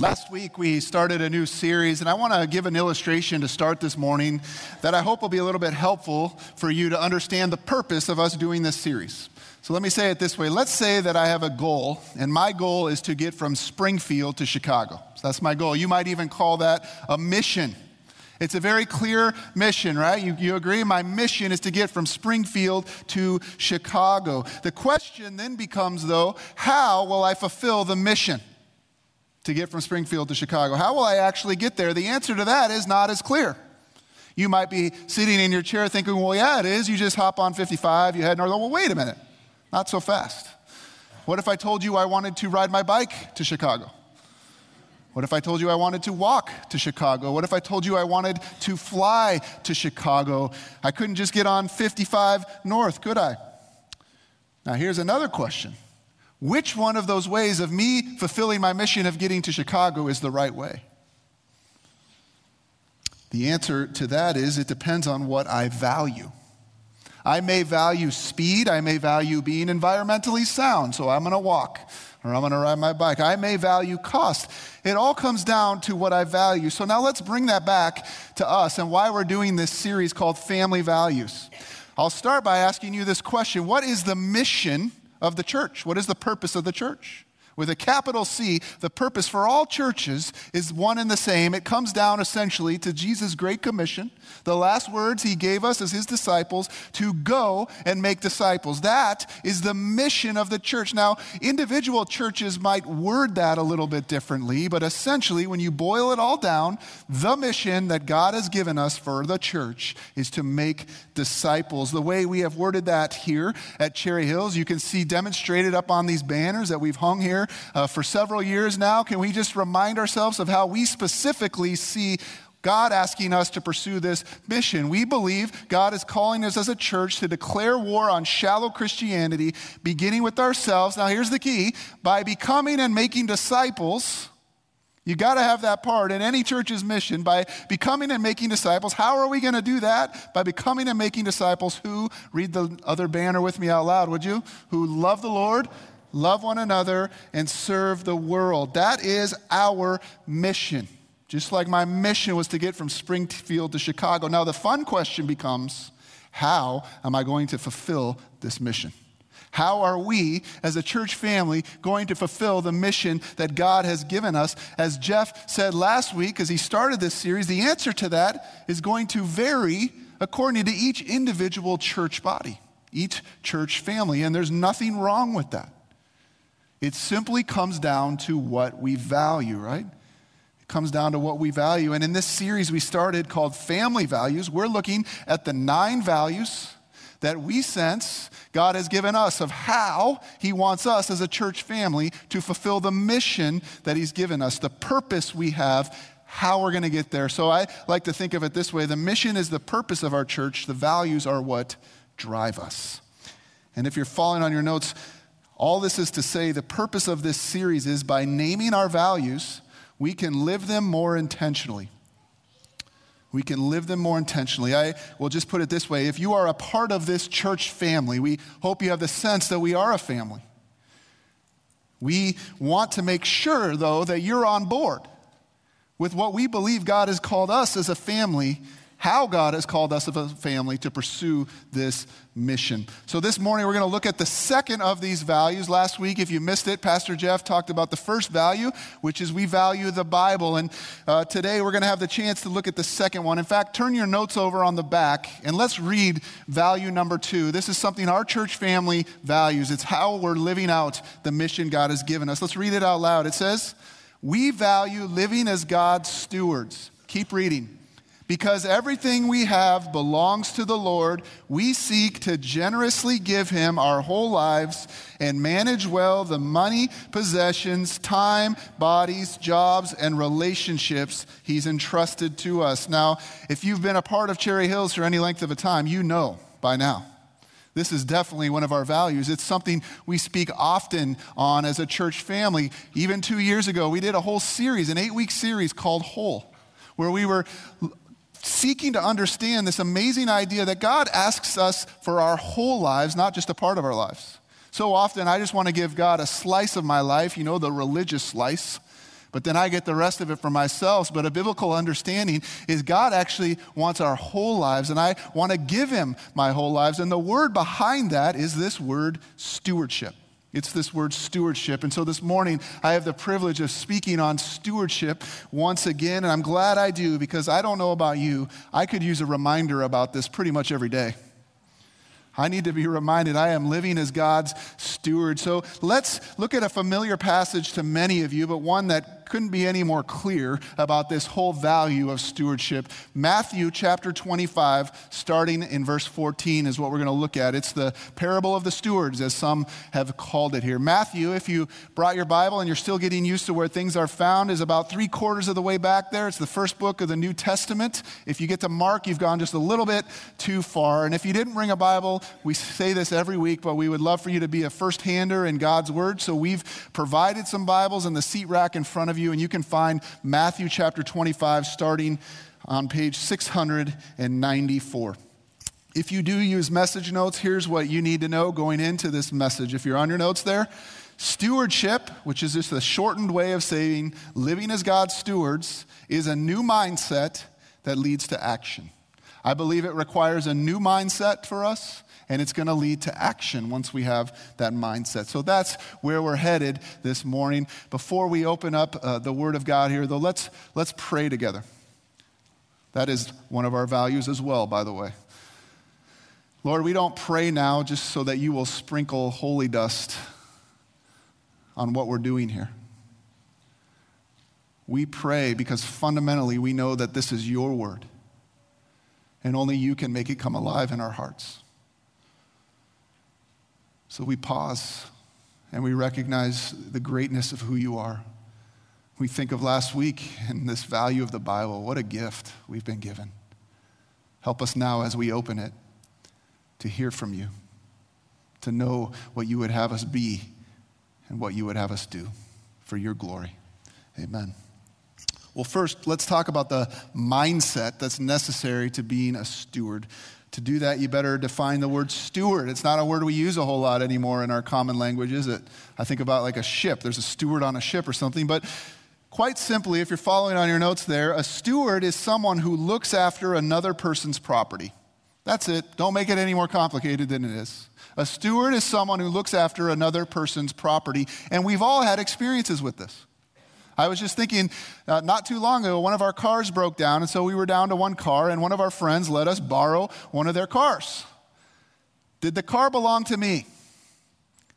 Last week we started a new series, and I want to give an illustration to start this morning that I hope will be a little bit helpful for you to understand the purpose of us doing this series. So let me say it this way. Let's say that I have a goal, and my goal is to get from Springfield to Chicago. So that's my goal. You might even call that a mission. It's a very clear mission, right? You, you agree? My mission is to get from Springfield to Chicago. The question then becomes, though, how will I fulfill the mission? To get from Springfield to Chicago. How will I actually get there? The answer to that is not as clear. You might be sitting in your chair thinking, well, yeah, it is. You just hop on 55, you head north. Well, wait a minute. Not so fast. What if I told you I wanted to ride my bike to Chicago? What if I told you I wanted to walk to Chicago? What if I told you I wanted to fly to Chicago? I couldn't just get on 55 north, could I? Now, here's another question which one of those ways of me fulfilling my mission of getting to Chicago is the right way? The answer to that is it depends on what I value. I may value speed, I may value being environmentally sound, so I'm gonna walk or I'm gonna ride my bike. I may value cost. It all comes down to what I value. So now let's bring that back to us and why we're doing this series called Family Values. I'll start by asking you this question What is the mission of the church? What is the purpose of the church? With a capital C, the purpose for all churches is one and the same. It comes down essentially to Jesus' great commission. The last words he gave us as his disciples to go and make disciples. That is the mission of the church. Now, individual churches might word that a little bit differently, but essentially, when you boil it all down, the mission that God has given us for the church is to make disciples. The way we have worded that here at Cherry Hills, you can see demonstrated up on these banners that we've hung here uh, for several years now. Can we just remind ourselves of how we specifically see God asking us to pursue this mission. We believe God is calling us as a church to declare war on shallow Christianity, beginning with ourselves. Now, here's the key by becoming and making disciples. You got to have that part in any church's mission by becoming and making disciples. How are we going to do that? By becoming and making disciples who, read the other banner with me out loud, would you? Who love the Lord love one another, and serve the world. That is our mission. Just like my mission was to get from Springfield to Chicago. Now, the fun question becomes how am I going to fulfill this mission? How are we, as a church family, going to fulfill the mission that God has given us? As Jeff said last week, as he started this series, the answer to that is going to vary according to each individual church body, each church family, and there's nothing wrong with that. It simply comes down to what we value, right? It comes down to what we value. And in this series we started called Family Values, we're looking at the nine values that we sense God has given us of how He wants us as a church family to fulfill the mission that He's given us, the purpose we have, how we're going to get there. So I like to think of it this way the mission is the purpose of our church, the values are what drive us. And if you're following on your notes, all this is to say the purpose of this series is by naming our values, we can live them more intentionally. We can live them more intentionally. I will just put it this way if you are a part of this church family, we hope you have the sense that we are a family. We want to make sure, though, that you're on board with what we believe God has called us as a family how God has called us as a family to pursue this mission. So, this morning we're going to look at the second of these values. Last week, if you missed it, Pastor Jeff talked about the first value, which is we value the Bible. And uh, today we're going to have the chance to look at the second one. In fact, turn your notes over on the back and let's read value number two. This is something our church family values, it's how we're living out the mission God has given us. Let's read it out loud. It says, We value living as God's stewards. Keep reading. Because everything we have belongs to the Lord, we seek to generously give Him our whole lives and manage well the money, possessions, time, bodies, jobs, and relationships He's entrusted to us. Now, if you've been a part of Cherry Hills for any length of a time, you know by now. This is definitely one of our values. It's something we speak often on as a church family. Even two years ago, we did a whole series, an eight week series called Whole, where we were seeking to understand this amazing idea that God asks us for our whole lives, not just a part of our lives. So often, I just want to give God a slice of my life, you know, the religious slice. but then I get the rest of it for myself. But a biblical understanding is God actually wants our whole lives, and I want to give Him my whole lives. And the word behind that is this word stewardship. It's this word stewardship. And so this morning, I have the privilege of speaking on stewardship once again. And I'm glad I do because I don't know about you. I could use a reminder about this pretty much every day. I need to be reminded I am living as God's steward. So let's look at a familiar passage to many of you, but one that couldn't be any more clear about this whole value of stewardship. Matthew chapter 25, starting in verse 14, is what we're going to look at. It's the parable of the stewards, as some have called it here. Matthew, if you brought your Bible and you're still getting used to where things are found, is about three quarters of the way back there. It's the first book of the New Testament. If you get to Mark, you've gone just a little bit too far. And if you didn't bring a Bible, we say this every week, but we would love for you to be a first hander in God's Word. So we've provided some Bibles in the seat rack in front of you, and you can find Matthew chapter 25 starting on page 694. If you do use message notes, here's what you need to know going into this message. If you're on your notes there, stewardship, which is just a shortened way of saying living as God's stewards, is a new mindset that leads to action. I believe it requires a new mindset for us and it's going to lead to action once we have that mindset. So that's where we're headed this morning. Before we open up uh, the Word of God here, though, let's, let's pray together. That is one of our values as well, by the way. Lord, we don't pray now just so that you will sprinkle holy dust on what we're doing here. We pray because fundamentally we know that this is your word, and only you can make it come alive in our hearts. So we pause and we recognize the greatness of who you are. We think of last week and this value of the Bible. What a gift we've been given. Help us now as we open it to hear from you, to know what you would have us be and what you would have us do for your glory. Amen. Well, first, let's talk about the mindset that's necessary to being a steward. To do that, you better define the word steward. It's not a word we use a whole lot anymore in our common language, is it? I think about like a ship. There's a steward on a ship or something. But quite simply, if you're following on your notes there, a steward is someone who looks after another person's property. That's it. Don't make it any more complicated than it is. A steward is someone who looks after another person's property. And we've all had experiences with this. I was just thinking, uh, not too long ago, one of our cars broke down, and so we were down to one car, and one of our friends let us borrow one of their cars. Did the car belong to me?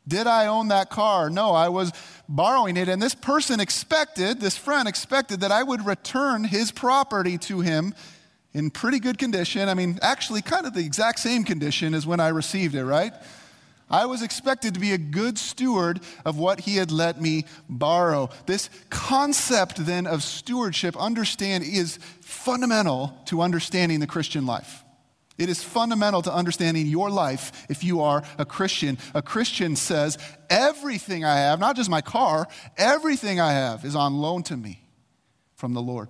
Did I own that car? No, I was borrowing it, and this person expected, this friend expected that I would return his property to him in pretty good condition. I mean, actually, kind of the exact same condition as when I received it, right? I was expected to be a good steward of what he had let me borrow. This concept then of stewardship, understand, is fundamental to understanding the Christian life. It is fundamental to understanding your life if you are a Christian. A Christian says, Everything I have, not just my car, everything I have is on loan to me from the Lord.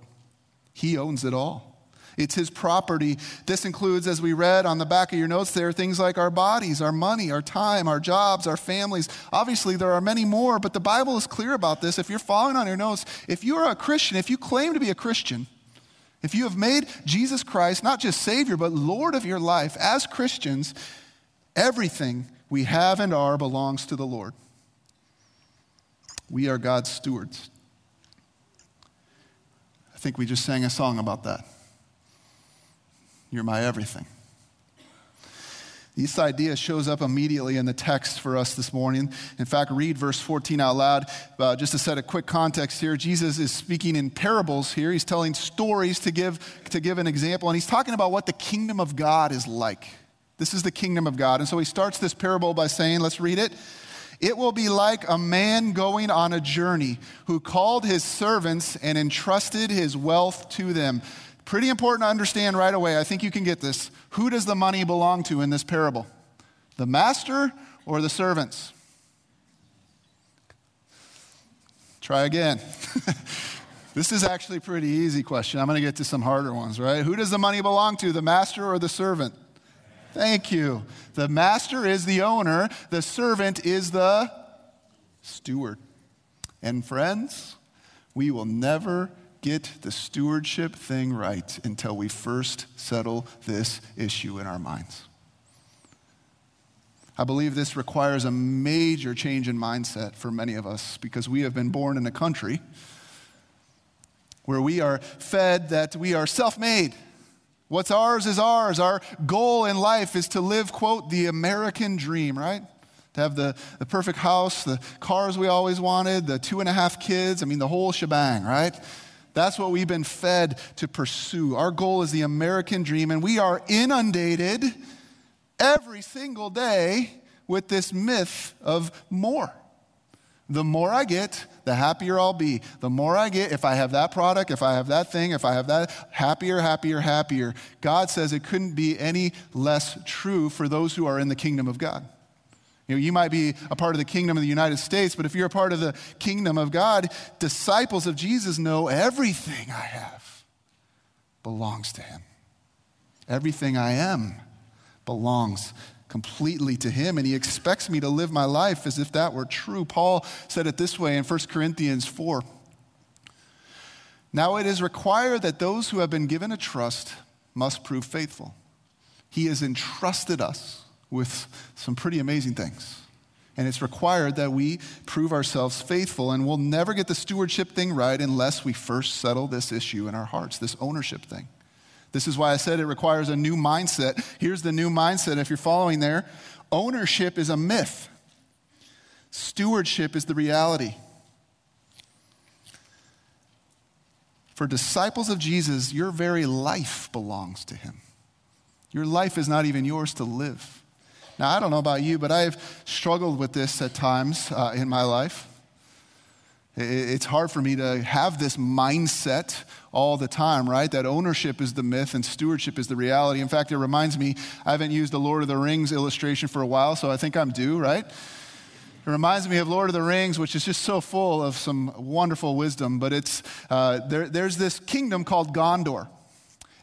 He owns it all. It's his property. This includes, as we read on the back of your notes there, are things like our bodies, our money, our time, our jobs, our families. Obviously, there are many more, but the Bible is clear about this. If you're following on your notes, if you are a Christian, if you claim to be a Christian, if you have made Jesus Christ not just Savior, but Lord of your life, as Christians, everything we have and are belongs to the Lord. We are God's stewards. I think we just sang a song about that. You're my everything. This idea shows up immediately in the text for us this morning. In fact, read verse 14 out loud. Uh, just to set a quick context here, Jesus is speaking in parables here. He's telling stories to give, to give an example, and he's talking about what the kingdom of God is like. This is the kingdom of God. And so he starts this parable by saying, let's read it. It will be like a man going on a journey who called his servants and entrusted his wealth to them. Pretty important to understand right away. I think you can get this. Who does the money belong to in this parable? The master or the servants? Try again. this is actually a pretty easy question. I'm going to get to some harder ones, right? Who does the money belong to, the master or the servant? Thank you. The master is the owner, the servant is the steward. And friends, We will never get the stewardship thing right until we first settle this issue in our minds. I believe this requires a major change in mindset for many of us because we have been born in a country where we are fed that we are self made. What's ours is ours. Our goal in life is to live, quote, the American dream, right? To have the, the perfect house, the cars we always wanted, the two and a half kids, I mean, the whole shebang, right? That's what we've been fed to pursue. Our goal is the American dream, and we are inundated every single day with this myth of more. The more I get, the happier I'll be. The more I get, if I have that product, if I have that thing, if I have that, happier, happier, happier. God says it couldn't be any less true for those who are in the kingdom of God. You know, you might be a part of the kingdom of the United States, but if you're a part of the kingdom of God, disciples of Jesus know everything I have belongs to him. Everything I am belongs completely to him and he expects me to live my life as if that were true. Paul said it this way in 1 Corinthians 4. Now it is required that those who have been given a trust must prove faithful. He has entrusted us with some pretty amazing things. And it's required that we prove ourselves faithful, and we'll never get the stewardship thing right unless we first settle this issue in our hearts, this ownership thing. This is why I said it requires a new mindset. Here's the new mindset if you're following there ownership is a myth, stewardship is the reality. For disciples of Jesus, your very life belongs to him. Your life is not even yours to live. Now, I don't know about you, but I've struggled with this at times uh, in my life. It's hard for me to have this mindset all the time, right? That ownership is the myth and stewardship is the reality. In fact, it reminds me, I haven't used the Lord of the Rings illustration for a while, so I think I'm due, right? It reminds me of Lord of the Rings, which is just so full of some wonderful wisdom. But it's, uh, there, there's this kingdom called Gondor.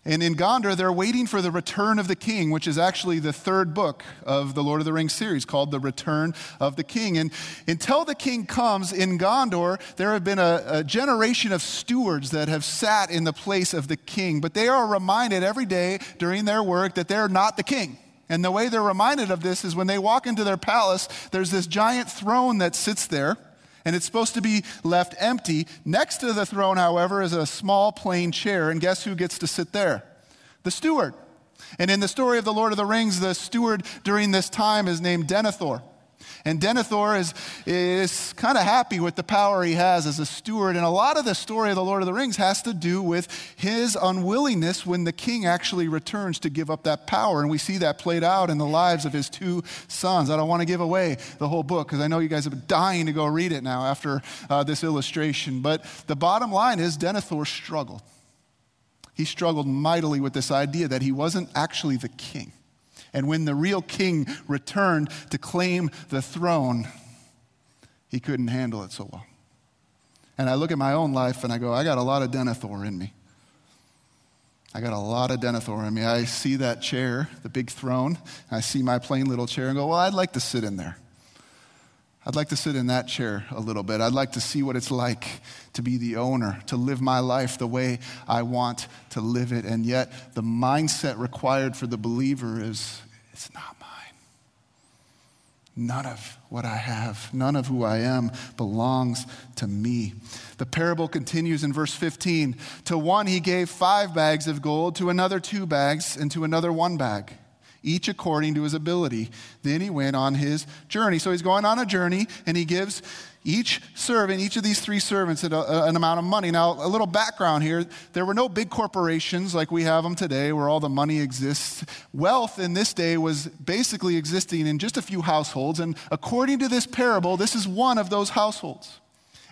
And in Gondor, they're waiting for the return of the king, which is actually the third book of the Lord of the Rings series called The Return of the King. And until the king comes in Gondor, there have been a, a, generation of stewards that have sat in the place of the king. But they are reminded every day during their work that they're not the king. And the way they're reminded of this is when they walk into their palace, there's this giant throne that sits there and it's supposed to be left empty. Next to the throne, however, is a small plain chair, and guess who gets to sit there? The steward. And in the story of the Lord of the Rings, the steward during this time is named Denethor. And Denethor is, is kind of happy with the power he has as a steward. And a lot of the story of the Lord of the Rings has to do with his unwillingness when the king actually returns to give up that power. And we see that played out in the lives of his two sons. I don't want to give away the whole book because I know you guys have been dying to go read it now after uh, this illustration. But the bottom line is Denethor struggled. He struggled mightily with this idea that he wasn't actually the king. And when the real king returned to claim the throne, he couldn't handle it so well. And I look at my own life and I go, I got a lot of Denethor in me. I got a lot of Denethor in me. I see that chair, the big throne, I see my plain little chair and go, well, I'd like to sit in there. I'd like to sit in that chair a little bit. I'd like to see what it's like to be the owner, to live my life the way I want to live it. And yet, the mindset required for the believer is it's not mine. None of what I have, none of who I am belongs to me. The parable continues in verse 15. To one he gave five bags of gold, to another two bags, and to another one bag each according to his ability. Then he went on his journey. So he's going on a journey and he gives each servant, each of these three servants, an amount of money. Now, a little background here there were no big corporations like we have them today where all the money exists. Wealth in this day was basically existing in just a few households. And according to this parable, this is one of those households.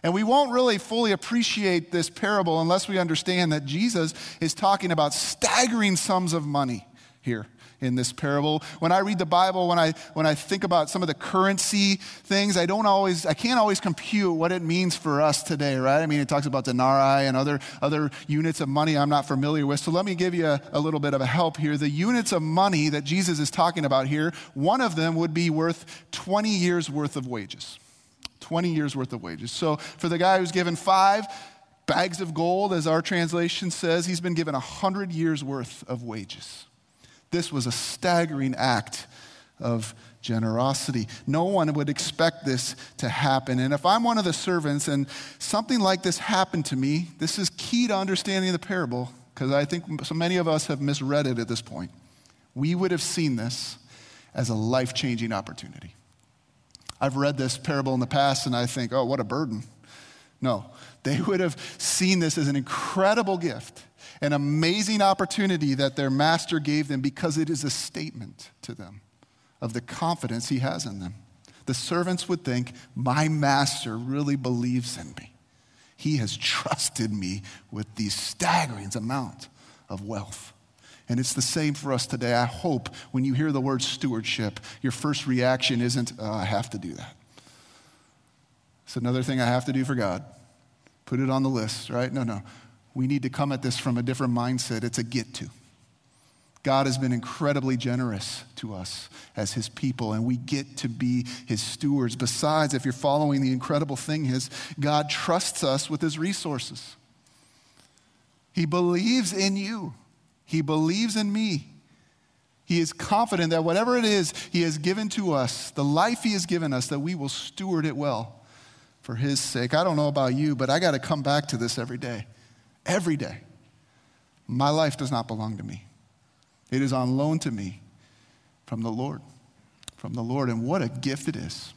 And we won't really fully appreciate this parable unless we understand that Jesus is talking about staggering sums of money here in this parable. When I read the Bible, when I, when I think about some of the currency things, I don't always, I can't always compute what it means for us today, right? I mean, it talks about denarii and other, other units of money I'm not familiar with. So let me give you a, a little bit of a help here. The units of money that Jesus is talking about here, one of them would be worth 20 years worth of wages. 20 years worth of wages. So for the guy who's given five, Bags of gold, as our translation says, he's been given a hundred years worth of wages. This was a staggering act of generosity. No one would expect this to happen. And if I'm one of the servants and something like this happened to me, this is key to understanding the parable because I think so many of us have misread it at this point. We would have seen this as a life changing opportunity. I've read this parable in the past and I think, oh, what a burden. No, they would have seen this as an incredible gift, an amazing opportunity that their master gave them because it is a statement to them of the confidence he has in them. The servants would think, My master really believes in me. He has trusted me with these staggering amount of wealth. And it's the same for us today. I hope when you hear the word stewardship, your first reaction isn't, oh, I have to do that. It's another thing I have to do for God. Put it on the list, right? No, no. We need to come at this from a different mindset. It's a get to. God has been incredibly generous to us as his people, and we get to be his stewards. Besides, if you're following the incredible thing is, God trusts us with his resources. He believes in you, he believes in me. He is confident that whatever it is he has given to us, the life he has given us, that we will steward it well for his sake. I don't know about you, but I got to come back to this every day. Every day. My life does not belong to me. It is on loan to me from the Lord. From the Lord. And what a gift it is.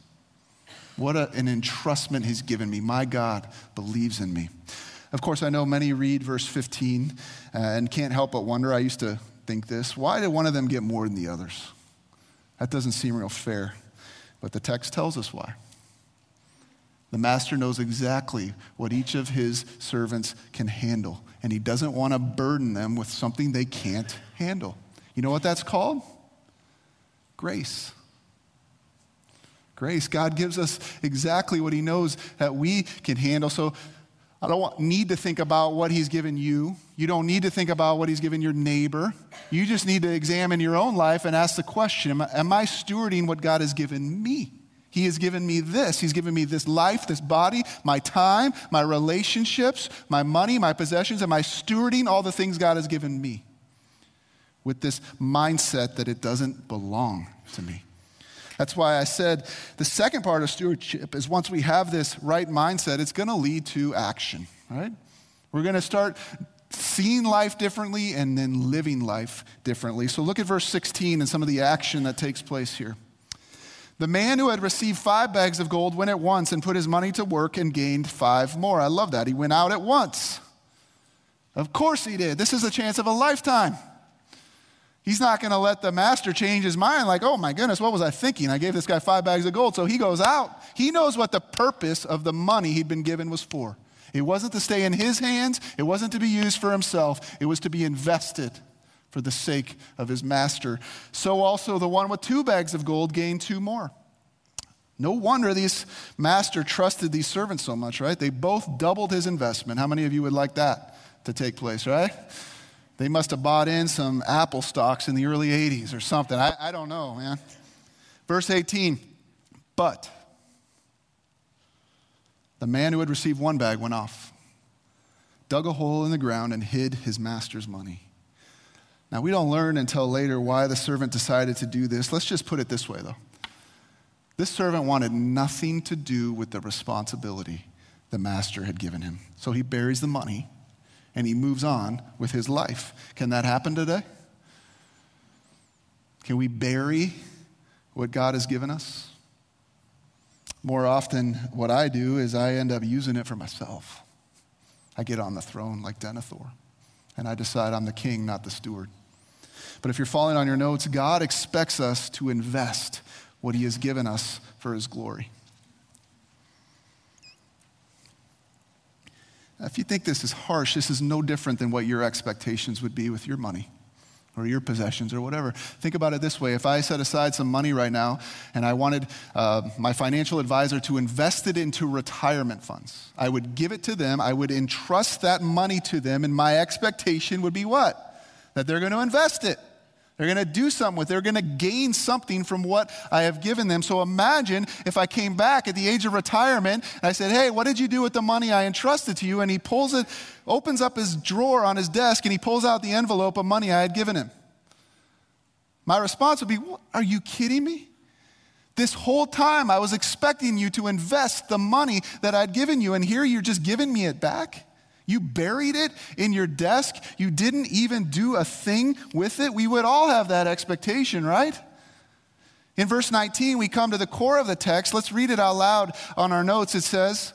What a, an entrustment He's given me. My God believes in me. Of course, I know many read verse 15 uh, and can't help but wonder. I used to think this why did one of them get more than the others? That doesn't seem real fair. But the text tells us why. The master knows exactly what each of his servants can handle, and he doesn't want to burden them with something they can't handle. You know what that's called? Grace. Grace. God gives us exactly what He knows that we can handle. So I don't want, need to think about what He's given you. You don't need to think about what He's given your neighbor. You just need to examine your own life and ask the question Am I, am I stewarding what God has given me? He has given me this. He's given me this life, this body, my time, my relationships, my money, my possessions. and my stewarding all the things God has given me? with this mindset that it doesn't belong to me. That's why I said the second part of stewardship is once we have this right mindset, it's going to lead to action, right? We're going to start seeing life differently and then living life differently. So look at verse 16 and some of the action that takes place here. The man who had received five bags of gold went at once and put his money to work and gained five more. I love that. He went out at once. Of course he did. This is a chance of a lifetime. He's not going to let the master change his mind, like, oh my goodness, what was I thinking? I gave this guy five bags of gold. So he goes out. He knows what the purpose of the money he'd been given was for. It wasn't to stay in his hands, it wasn't to be used for himself, it was to be invested for the sake of his master. So also the one with two bags of gold gained two more. No wonder these master trusted these servants so much, right? They both doubled his investment. How many of you would like that to take place, right? They must have bought in some Apple stocks in the early 80s or something. I, I don't know, man. Verse 18, but the man who had received one bag went off, dug a hole in the ground, and hid his master's money. Now, we don't learn until later why the servant decided to do this. Let's just put it this way, though. This servant wanted nothing to do with the responsibility the master had given him. So he buries the money and he moves on with his life. Can that happen today? Can we bury what God has given us? More often, what I do is I end up using it for myself. I get on the throne like Denethor, and I decide I'm the king, not the steward. But if you're following on your notes, God expects us to invest what he has given us for his glory. If you think this is harsh, this is no different than what your expectations would be with your money or your possessions or whatever. Think about it this way if I set aside some money right now and I wanted uh, my financial advisor to invest it into retirement funds, I would give it to them, I would entrust that money to them, and my expectation would be what? That they're going to invest it. They're going to do something with it. They're going to gain something from what I have given them. So imagine if I came back at the age of retirement and I said, Hey, what did you do with the money I entrusted to you? And he pulls it, opens up his drawer on his desk, and he pulls out the envelope of money I had given him. My response would be, Are you kidding me? This whole time I was expecting you to invest the money that I'd given you, and here you're just giving me it back? You buried it in your desk. You didn't even do a thing with it. We would all have that expectation, right? In verse 19, we come to the core of the text. Let's read it out loud on our notes. It says,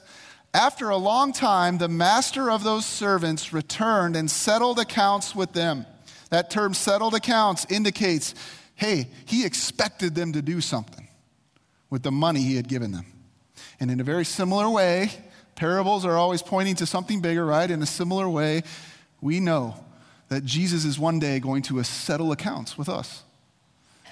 After a long time, the master of those servants returned and settled accounts with them. That term, settled accounts, indicates hey, he expected them to do something with the money he had given them. And in a very similar way, Parables are always pointing to something bigger, right? In a similar way, we know that Jesus is one day going to settle accounts with us.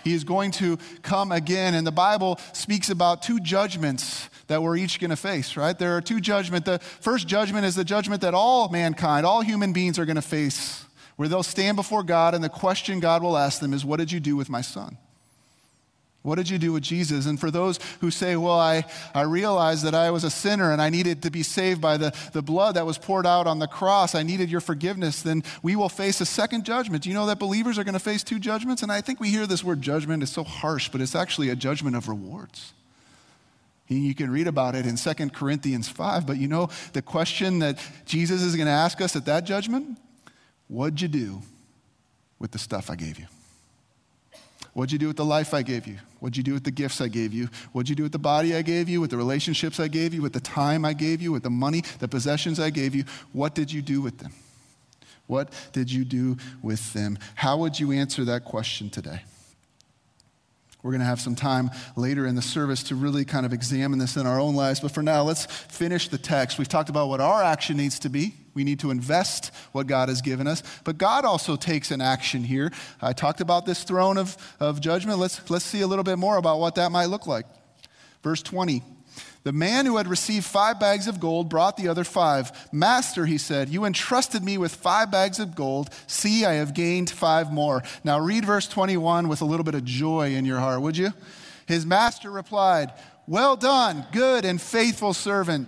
He is going to come again, and the Bible speaks about two judgments that we're each going to face, right? There are two judgments. The first judgment is the judgment that all mankind, all human beings are going to face, where they'll stand before God, and the question God will ask them is, What did you do with my son? What did you do with Jesus? And for those who say, well, I, I realized that I was a sinner and I needed to be saved by the, the blood that was poured out on the cross, I needed your forgiveness, then we will face a second judgment. Do you know that believers are going to face two judgments? And I think we hear this word judgment is so harsh, but it's actually a judgment of rewards. You can read about it in 2 Corinthians 5, but you know the question that Jesus is going to ask us at that judgment? What'd you do with the stuff I gave you? What'd you do with the life I gave you? What'd you do with the gifts I gave you? What'd you do with the body I gave you, with the relationships I gave you, with the time I gave you, with the money, the possessions I gave you? What did you do with them? What did you do with them? How would you answer that question today? We're going to have some time later in the service to really kind of examine this in our own lives. But for now, let's finish the text. We've talked about what our action needs to be. We need to invest what God has given us. But God also takes an action here. I talked about this throne of, of judgment. Let's, let's see a little bit more about what that might look like. Verse 20. The man who had received five bags of gold brought the other five. Master, he said, you entrusted me with five bags of gold. See, I have gained five more. Now read verse 21 with a little bit of joy in your heart, would you? His master replied, Well done, good and faithful servant.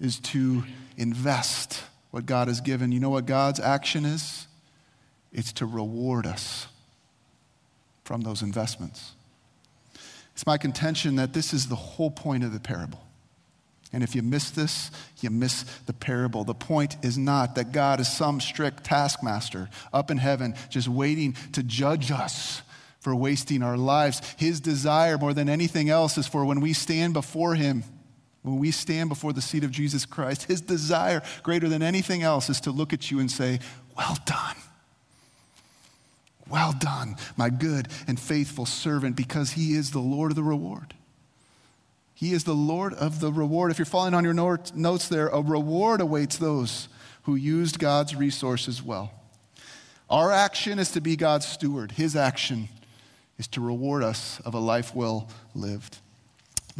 is to invest what God has given. You know what God's action is? It's to reward us from those investments. It's my contention that this is the whole point of the parable. And if you miss this, you miss the parable. The point is not that God is some strict taskmaster up in heaven just waiting to judge us for wasting our lives. His desire, more than anything else, is for when we stand before Him when we stand before the seat of Jesus Christ, his desire, greater than anything else, is to look at you and say, Well done. Well done, my good and faithful servant, because he is the Lord of the reward. He is the Lord of the reward. If you're following on your notes there, a reward awaits those who used God's resources well. Our action is to be God's steward, his action is to reward us of a life well lived.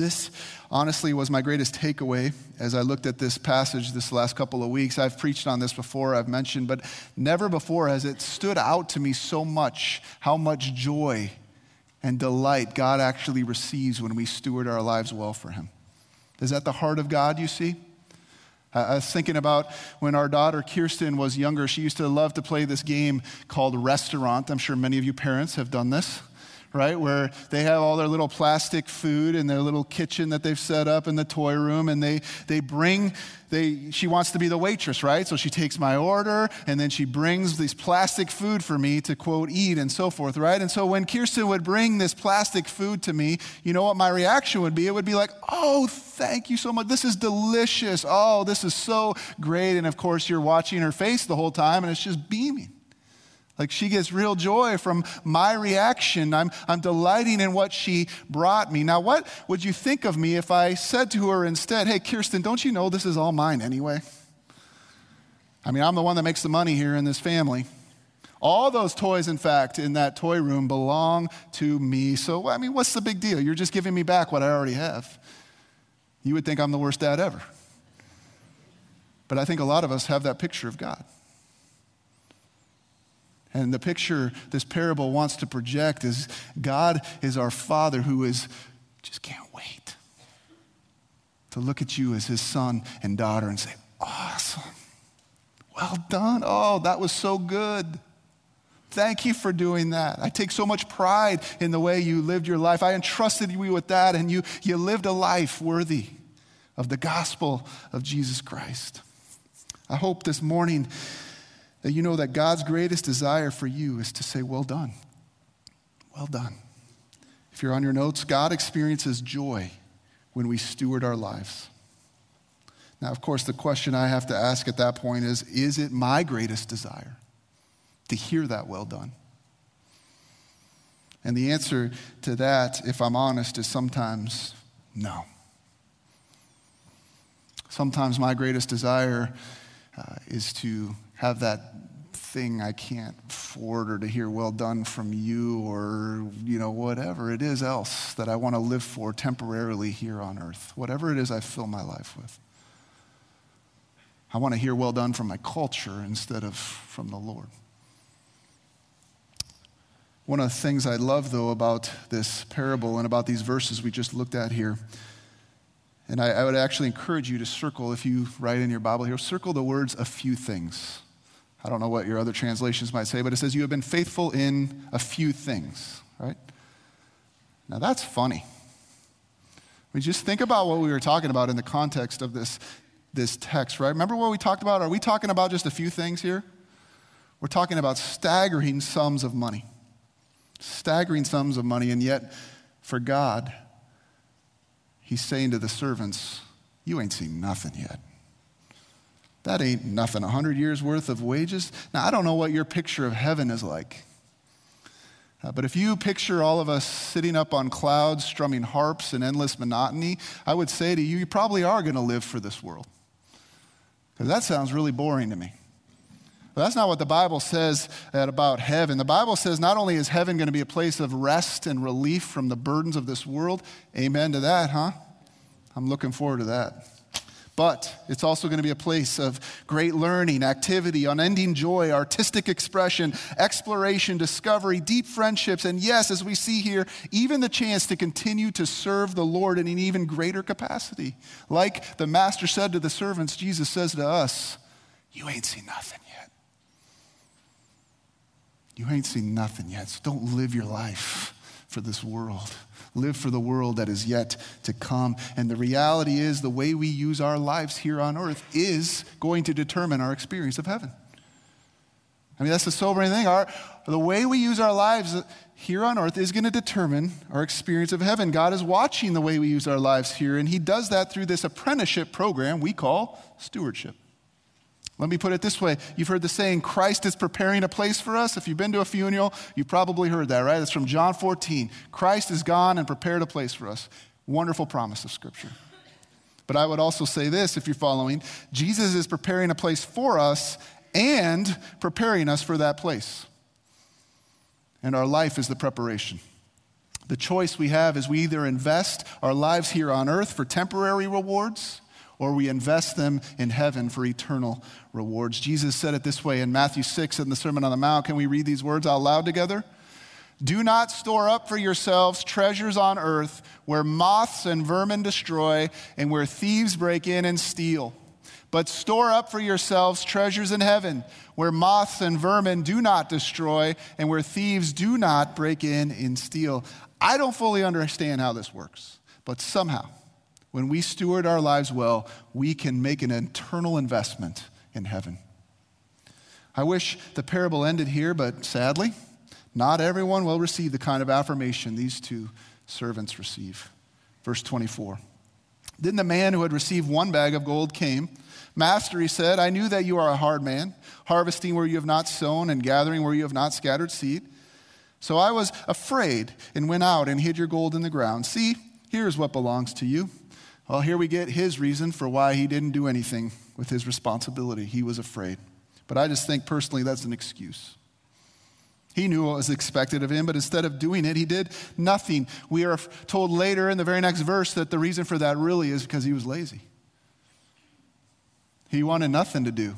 This, honestly, was my greatest takeaway as I looked at this passage this last couple of weeks. I've preached on this before, I've mentioned, but never before has it stood out to me so much how much joy and delight God actually receives when we steward our lives well for Him. Is that the heart of God, you see? I was thinking about when our daughter Kirsten was younger, she used to love to play this game called Restaurant. I'm sure many of you parents have done this right? Where they have all their little plastic food in their little kitchen that they've set up in the toy room, and they, they bring, they, she wants to be the waitress, right? So she takes my order, and then she brings this plastic food for me to quote, eat, and so forth, right? And so when Kirsten would bring this plastic food to me, you know what my reaction would be? It would be like, oh, thank you so much. This is delicious. Oh, this is so great. And of course, you're watching her face the whole time, and it's just beaming. Like she gets real joy from my reaction. I'm, I'm delighting in what she brought me. Now, what would you think of me if I said to her instead, Hey, Kirsten, don't you know this is all mine anyway? I mean, I'm the one that makes the money here in this family. All those toys, in fact, in that toy room belong to me. So, I mean, what's the big deal? You're just giving me back what I already have. You would think I'm the worst dad ever. But I think a lot of us have that picture of God. And the picture this parable wants to project is God is our Father who is just can't wait to look at you as his son and daughter and say, Awesome. Well done. Oh, that was so good. Thank you for doing that. I take so much pride in the way you lived your life. I entrusted you with that, and you, you lived a life worthy of the gospel of Jesus Christ. I hope this morning that you know that God's greatest desire for you is to say, Well done. Well done. If you're on your notes, God experiences joy when we steward our lives. Now, of course, the question I have to ask at that point is Is it my greatest desire? to hear that well done? And the answer to that, if I'm honest, is sometimes no. Sometimes my greatest desire uh, is to have that thing I can't afford or to hear well done from you or, you know, whatever it is else that I want to live for temporarily here on earth. Whatever it is I fill my life with. I want to hear well done from my culture instead of from the Lord. One of the things I love, though, about this parable and about these verses we just looked at here, and I, I, would actually encourage you to circle, if you write in your Bible here, circle the words a few things. I don't know what your other translations might say, but it says, You have been faithful in a few things, right? Now that's funny. I mean, just think about what we were talking about in the context of this, this text, right? Remember what we talked about? Are we talking about just a few things here? We're talking about staggering sums of money staggering sums of money, and yet for God, He's saying to the servants, You ain't seen nothing yet. That ain't nothing. A hundred years worth of wages? Now, I don't know what your picture of heaven is like. Uh, but if you picture all of us sitting up on clouds, strumming harps and endless monotony, I would say to you, you probably are going to live for this world. Because that sounds really boring to me. But that's not what the Bible says about heaven. The Bible says not only is heaven going to be a place of rest and relief from the burdens of this world, amen to that, huh? I'm looking forward to that. But it's also going to be a place of great learning, activity, unending joy, artistic expression, exploration, discovery, deep friendships, and yes, as we see here, even the chance to continue to serve the Lord in an even greater capacity. Like the master said to the servants, Jesus says to us, You ain't seen nothing yet. You ain't seen nothing yet, so don't live your life for this world. Live for the world that is yet to come. And the reality is, the way we use our lives here on earth is going to determine our experience of heaven. I mean, that's the sobering thing. Our, the way we use our lives here on earth is going to determine our experience of heaven. God is watching the way we use our lives here, and He does that through this apprenticeship program we call stewardship. Let me put it this way. You've heard the saying, Christ is preparing a place for us. If you've been to a funeral, you've probably heard that, right? It's from John 14. Christ is gone and prepared a place for us. Wonderful promise of Scripture. But I would also say this if you're following Jesus is preparing a place for us and preparing us for that place. And our life is the preparation. The choice we have is we either invest our lives here on earth for temporary rewards or we invest them in heaven for eternal rewards. Jesus said it this way in Matthew 6 in the Sermon on the Mount. Can we read these words out loud together? Do not store up for yourselves treasures on earth where moths and vermin destroy and where thieves break in and steal. But store up for yourselves treasures in heaven where moths and vermin do not destroy and where thieves do not break in and steal. I don't fully understand how this works, but somehow when we steward our lives well, we can make an eternal investment in heaven. I wish the parable ended here, but sadly, not everyone will receive the kind of affirmation these two servants receive. Verse 24. Then the man who had received one bag of gold came, Master, he said, I knew that you are a hard man, harvesting where you have not sown and gathering where you have not scattered seed. So I was afraid and went out and hid your gold in the ground. See, here's what belongs to you. Well, here we get his reason for why he didn't do anything with his responsibility. He was afraid. But I just think personally that's an excuse. He knew what was expected of him, but instead of doing it, he did nothing. We are told later in the very next verse that the reason for that really is because he was lazy. He wanted nothing to do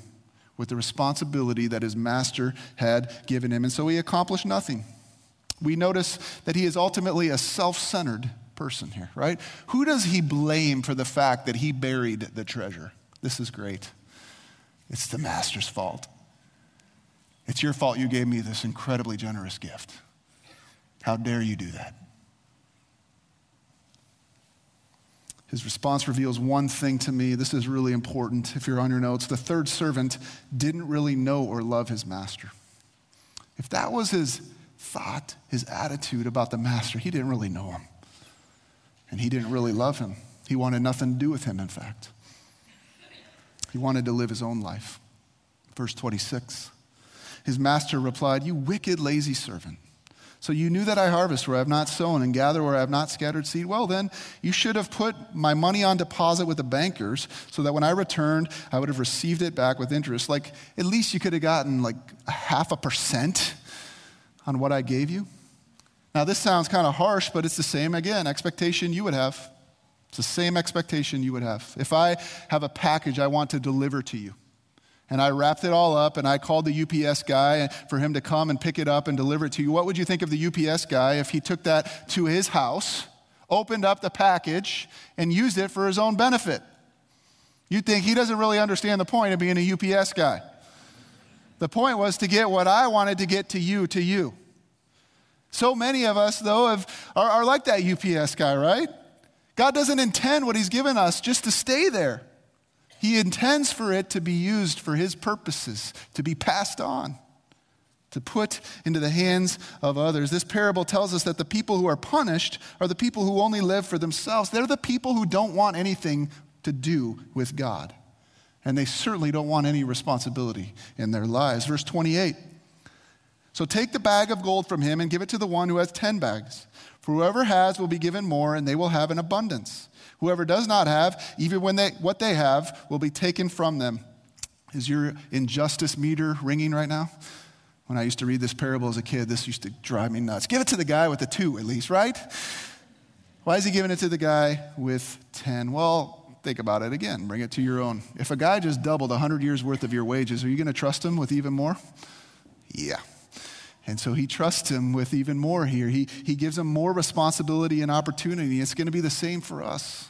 with the responsibility that his master had given him, and so he accomplished nothing. We notice that he is ultimately a self centered person here, right? Who does he blame for the fact that he buried the treasure? This is great. It's the master's fault. It's your fault you gave me this incredibly generous gift. How dare you do that? His response reveals one thing to me. This is really important if you're on your notes. The third servant didn't really know or love his master. If that was his thought, his attitude about the master, he didn't really know him. And he didn't really love him. He wanted nothing to do with him, in fact. He wanted to live his own life. Verse 26. His master replied, You wicked, lazy servant. So you knew that I harvest where I have not sown and gather where I have not scattered seed? Well, then you should have put my money on deposit with the bankers so that when I returned, I would have received it back with interest. Like, at least you could have gotten like a half a percent on what I gave you. Now, this sounds kind of harsh, but it's the same, again, expectation you would have. It's the same expectation you would have. If I have a package I want to deliver to you, and I wrapped it all up and I called the UPS guy for him to come and pick it up and deliver it to you. What would you think of the UPS guy if he took that to his house, opened up the package, and used it for his own benefit? You'd think he doesn't really understand the point of being a UPS guy. The point was to get what I wanted to get to you, to you. So many of us, though, have, are, are like that UPS guy, right? God doesn't intend what He's given us just to stay there. He intends for it to be used for His purposes, to be passed on, to put into the hands of others. This parable tells us that the people who are punished are the people who only live for themselves. They're the people who don't want anything to do with God. And they certainly don't want any responsibility in their lives. Verse 28. So take the bag of gold from him and give it to the one who has 10 bags. For whoever has will be given more, and they will have an abundance. Whoever does not have, even when they, what they have, will be taken from them. Is your injustice meter ringing right now? When I used to read this parable as a kid, this used to drive me nuts. Give it to the guy with the two, at least, right? Why is he giving it to the guy with 10? Well, think about it again. Bring it to your own. If a guy just doubled 100 years worth of your wages, are you going to trust him with even more? Yeah. And so he trusts him with even more here. He, he gives him more responsibility and opportunity. It's going to be the same for us.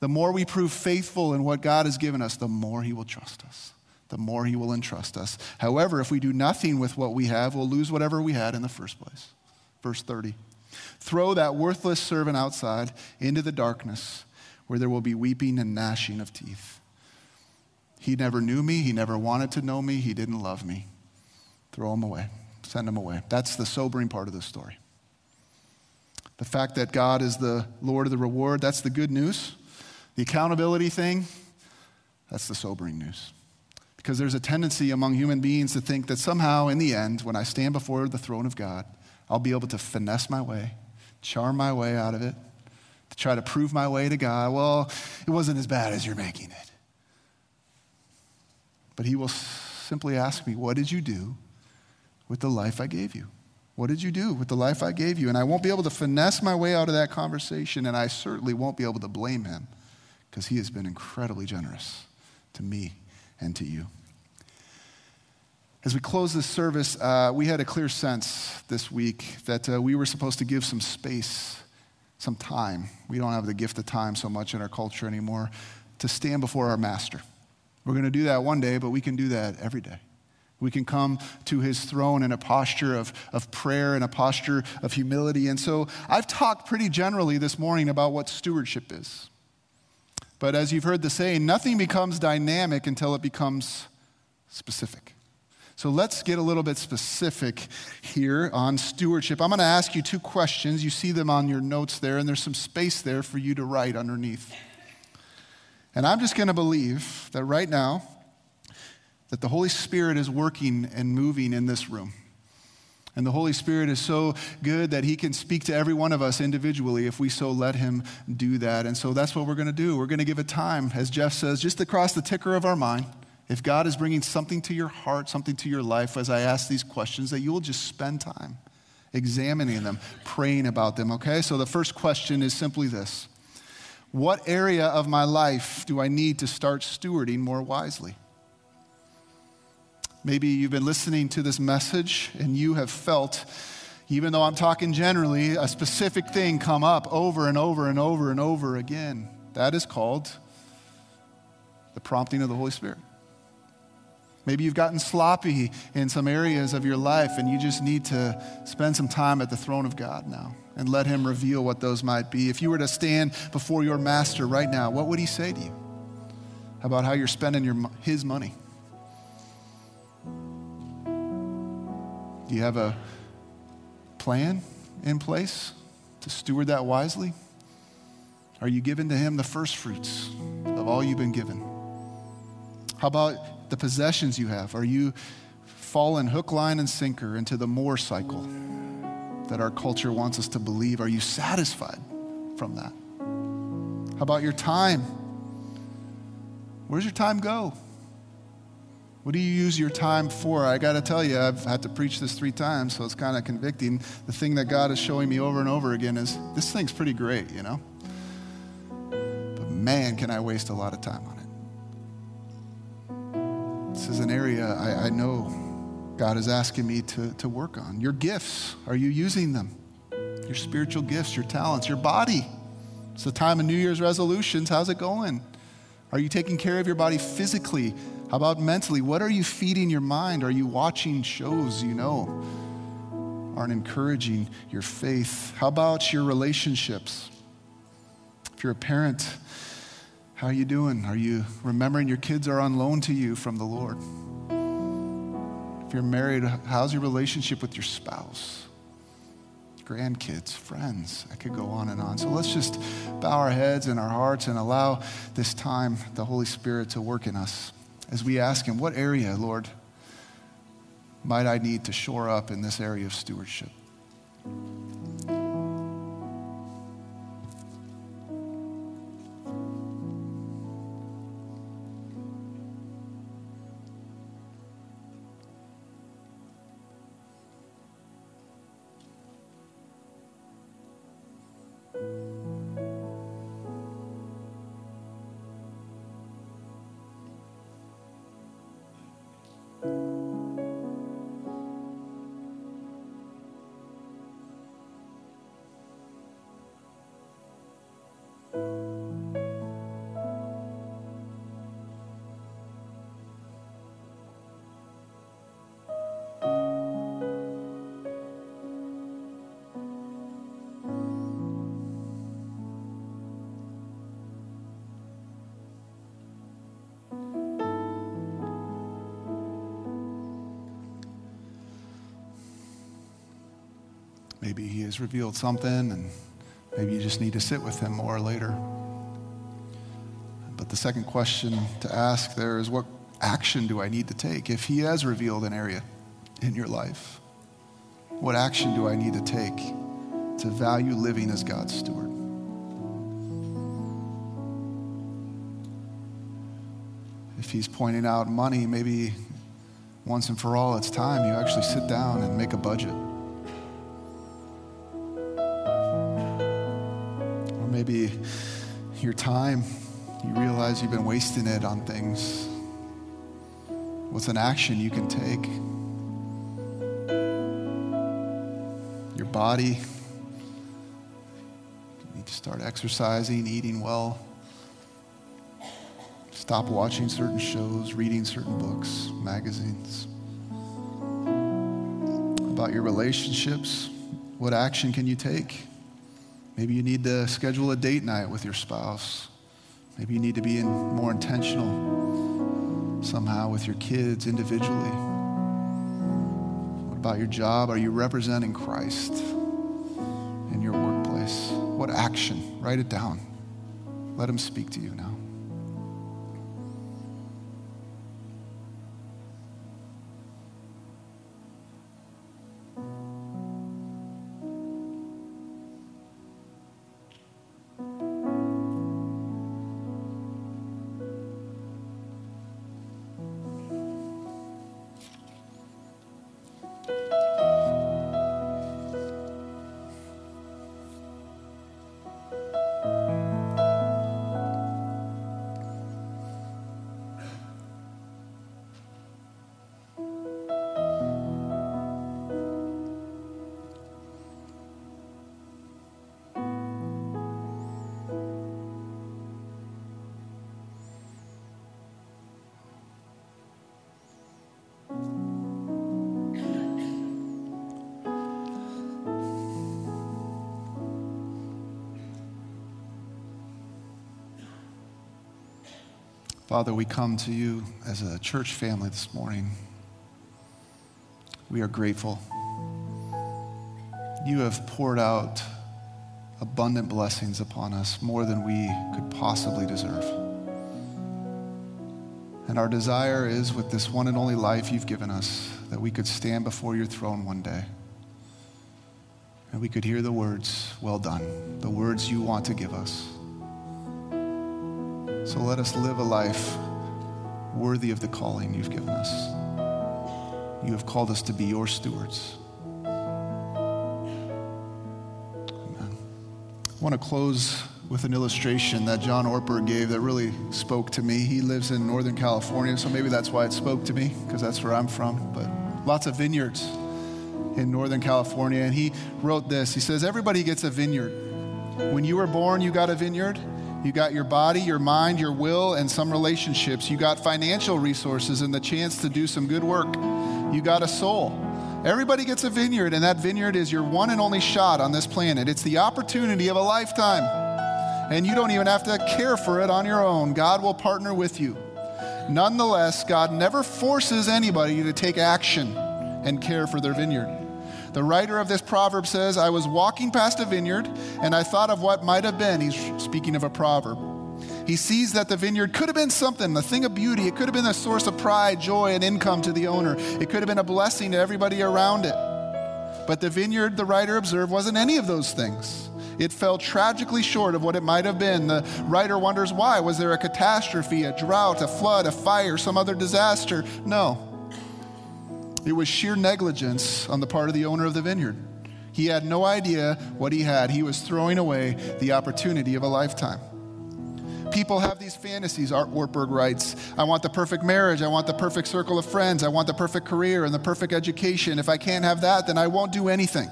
The more we prove faithful in what God has given us, the more He will trust us, the more He will entrust us. However, if we do nothing with what we have, we'll lose whatever we had in the first place. Verse 30 Throw that worthless servant outside into the darkness where there will be weeping and gnashing of teeth. He never knew me, he never wanted to know me, he didn't love me. Throw him away, send them away. That's the sobering part of the story. The fact that God is the Lord of the reward, that's the good news. The accountability thing, that's the sobering news. Because there's a tendency among human beings to think that somehow, in the end, when I stand before the throne of God, I'll be able to finesse my way, charm my way out of it, to try to prove my way to God. Well, it wasn't as bad as you're making it. But He will simply ask me, What did you do with the life I gave you? What did you do with the life I gave you? And I won't be able to finesse my way out of that conversation, and I certainly won't be able to blame Him because he has been incredibly generous to me and to you. As we close this service, uh, we had a clear sense this week that uh, we were supposed to give some space, some time. We don't have the gift of time so much in our culture anymore to stand before our master. We're going to do that one day, but we can do that every day. We can come to his throne in a posture of, of prayer and a posture of humility. And so I've talked pretty generally this morning about what stewardship is. But as you've heard the saying, nothing becomes dynamic until it becomes specific. So let's get a little bit specific here on stewardship. I'm going to ask you two questions. You see them on your notes there, and there's some space there for you to write underneath. And I'm just going to believe that right now, that the Holy Spirit is working and moving in this room. And the Holy Spirit is so good that He can speak to every one of us individually if we so let Him do that. And so that's what we're going to do. We're going to give it time, as Jeff says, just across the ticker of our mind. If God is bringing something to your heart, something to your life, as I ask these questions, that you will just spend time examining them, praying about them, okay? So the first question is simply this What area of my life do I need to start stewarding more wisely? Maybe you've been listening to this message and you have felt, even though I'm talking generally, a specific thing come up over and over and over and over again. That is called the prompting of the Holy Spirit. Maybe you've gotten sloppy in some areas of your life and you just need to spend some time at the throne of God now and let Him reveal what those might be. If you were to stand before your master right now, what would He say to you about how you're spending your, His money? Do you have a plan in place to steward that wisely? Are you giving to Him the first fruits of all you've been given? How about the possessions you have? Are you falling hook, line, and sinker into the more cycle that our culture wants us to believe? Are you satisfied from that? How about your time? Where's your time go? What do you use your time for? I got to tell you, I've had to preach this three times, so it's kind of convicting. The thing that God is showing me over and over again is this thing's pretty great, you know? But man, can I waste a lot of time on it. This is an area I, I know God is asking me to, to work on. Your gifts, are you using them? Your spiritual gifts, your talents, your body. It's the time of New Year's resolutions. How's it going? Are you taking care of your body physically? How about mentally? What are you feeding your mind? Are you watching shows you know aren't encouraging your faith? How about your relationships? If you're a parent, how are you doing? Are you remembering your kids are on loan to you from the Lord? If you're married, how's your relationship with your spouse? grandkids, friends. I could go on and on. So let's just bow our heads and our hearts and allow this time, the Holy Spirit, to work in us as we ask Him, What area, Lord, might I need to shore up in this area of stewardship? Has revealed something and maybe you just need to sit with him more later. But the second question to ask there is what action do I need to take? If he has revealed an area in your life, what action do I need to take to value living as God's steward? If he's pointing out money, maybe once and for all, it's time you actually sit down and make a budget. Time, you realize you've been wasting it on things. What's an action you can take? Your body, you need to start exercising, eating well. Stop watching certain shows, reading certain books, magazines. About your relationships, what action can you take? Maybe you need to schedule a date night with your spouse. Maybe you need to be in, more intentional somehow with your kids individually. What about your job? Are you representing Christ in your workplace? What action? Write it down. Let him speak to you now. Father, we come to you as a church family this morning. We are grateful. You have poured out abundant blessings upon us, more than we could possibly deserve. And our desire is, with this one and only life you've given us, that we could stand before your throne one day. And we could hear the words, Well done, the words you want to give us. So let us live a life worthy of the calling you've given us. You have called us to be your stewards. Amen. I want to close with an illustration that John Ortberg gave that really spoke to me. He lives in Northern California, so maybe that's why it spoke to me, because that's where I'm from. But lots of vineyards in Northern California. And he wrote this He says, Everybody gets a vineyard. When you were born, you got a vineyard. You got your body, your mind, your will, and some relationships. You got financial resources and the chance to do some good work. You got a soul. Everybody gets a vineyard, and that vineyard is your one and only shot on this planet. It's the opportunity of a lifetime. And you don't even have to care for it on your own. God will partner with you. Nonetheless, God never forces anybody to take action and care for their vineyard. The writer of this proverb says, I was walking past a vineyard and I thought of what might have been. He's speaking of a proverb. He sees that the vineyard could have been something, a thing of beauty. It could have been a source of pride, joy, and income to the owner. It could have been a blessing to everybody around it. But the vineyard, the writer observed, wasn't any of those things. It fell tragically short of what it might have been. The writer wonders why. Was there a catastrophe, a drought, a flood, a fire, some other disaster? No. It was sheer negligence on the part of the owner of the vineyard. He had no idea what he had. He was throwing away the opportunity of a lifetime. People have these fantasies, Art Wartburg writes. I want the perfect marriage. I want the perfect circle of friends. I want the perfect career and the perfect education. If I can't have that, then I won't do anything.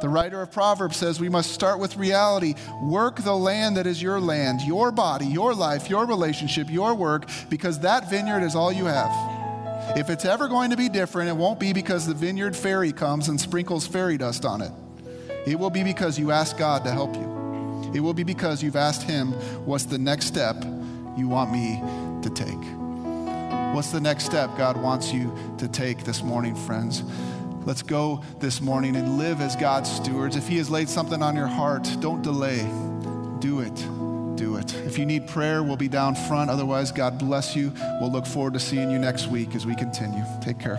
The writer of Proverbs says we must start with reality. Work the land that is your land, your body, your life, your relationship, your work, because that vineyard is all you have. If it's ever going to be different, it won't be because the vineyard fairy comes and sprinkles fairy dust on it. It will be because you ask God to help you. It will be because you've asked Him, What's the next step you want me to take? What's the next step God wants you to take this morning, friends? Let's go this morning and live as God's stewards. If He has laid something on your heart, don't delay. Do it. Do it. If you need prayer, we'll be down front. Otherwise, God bless you. We'll look forward to seeing you next week as we continue. Take care.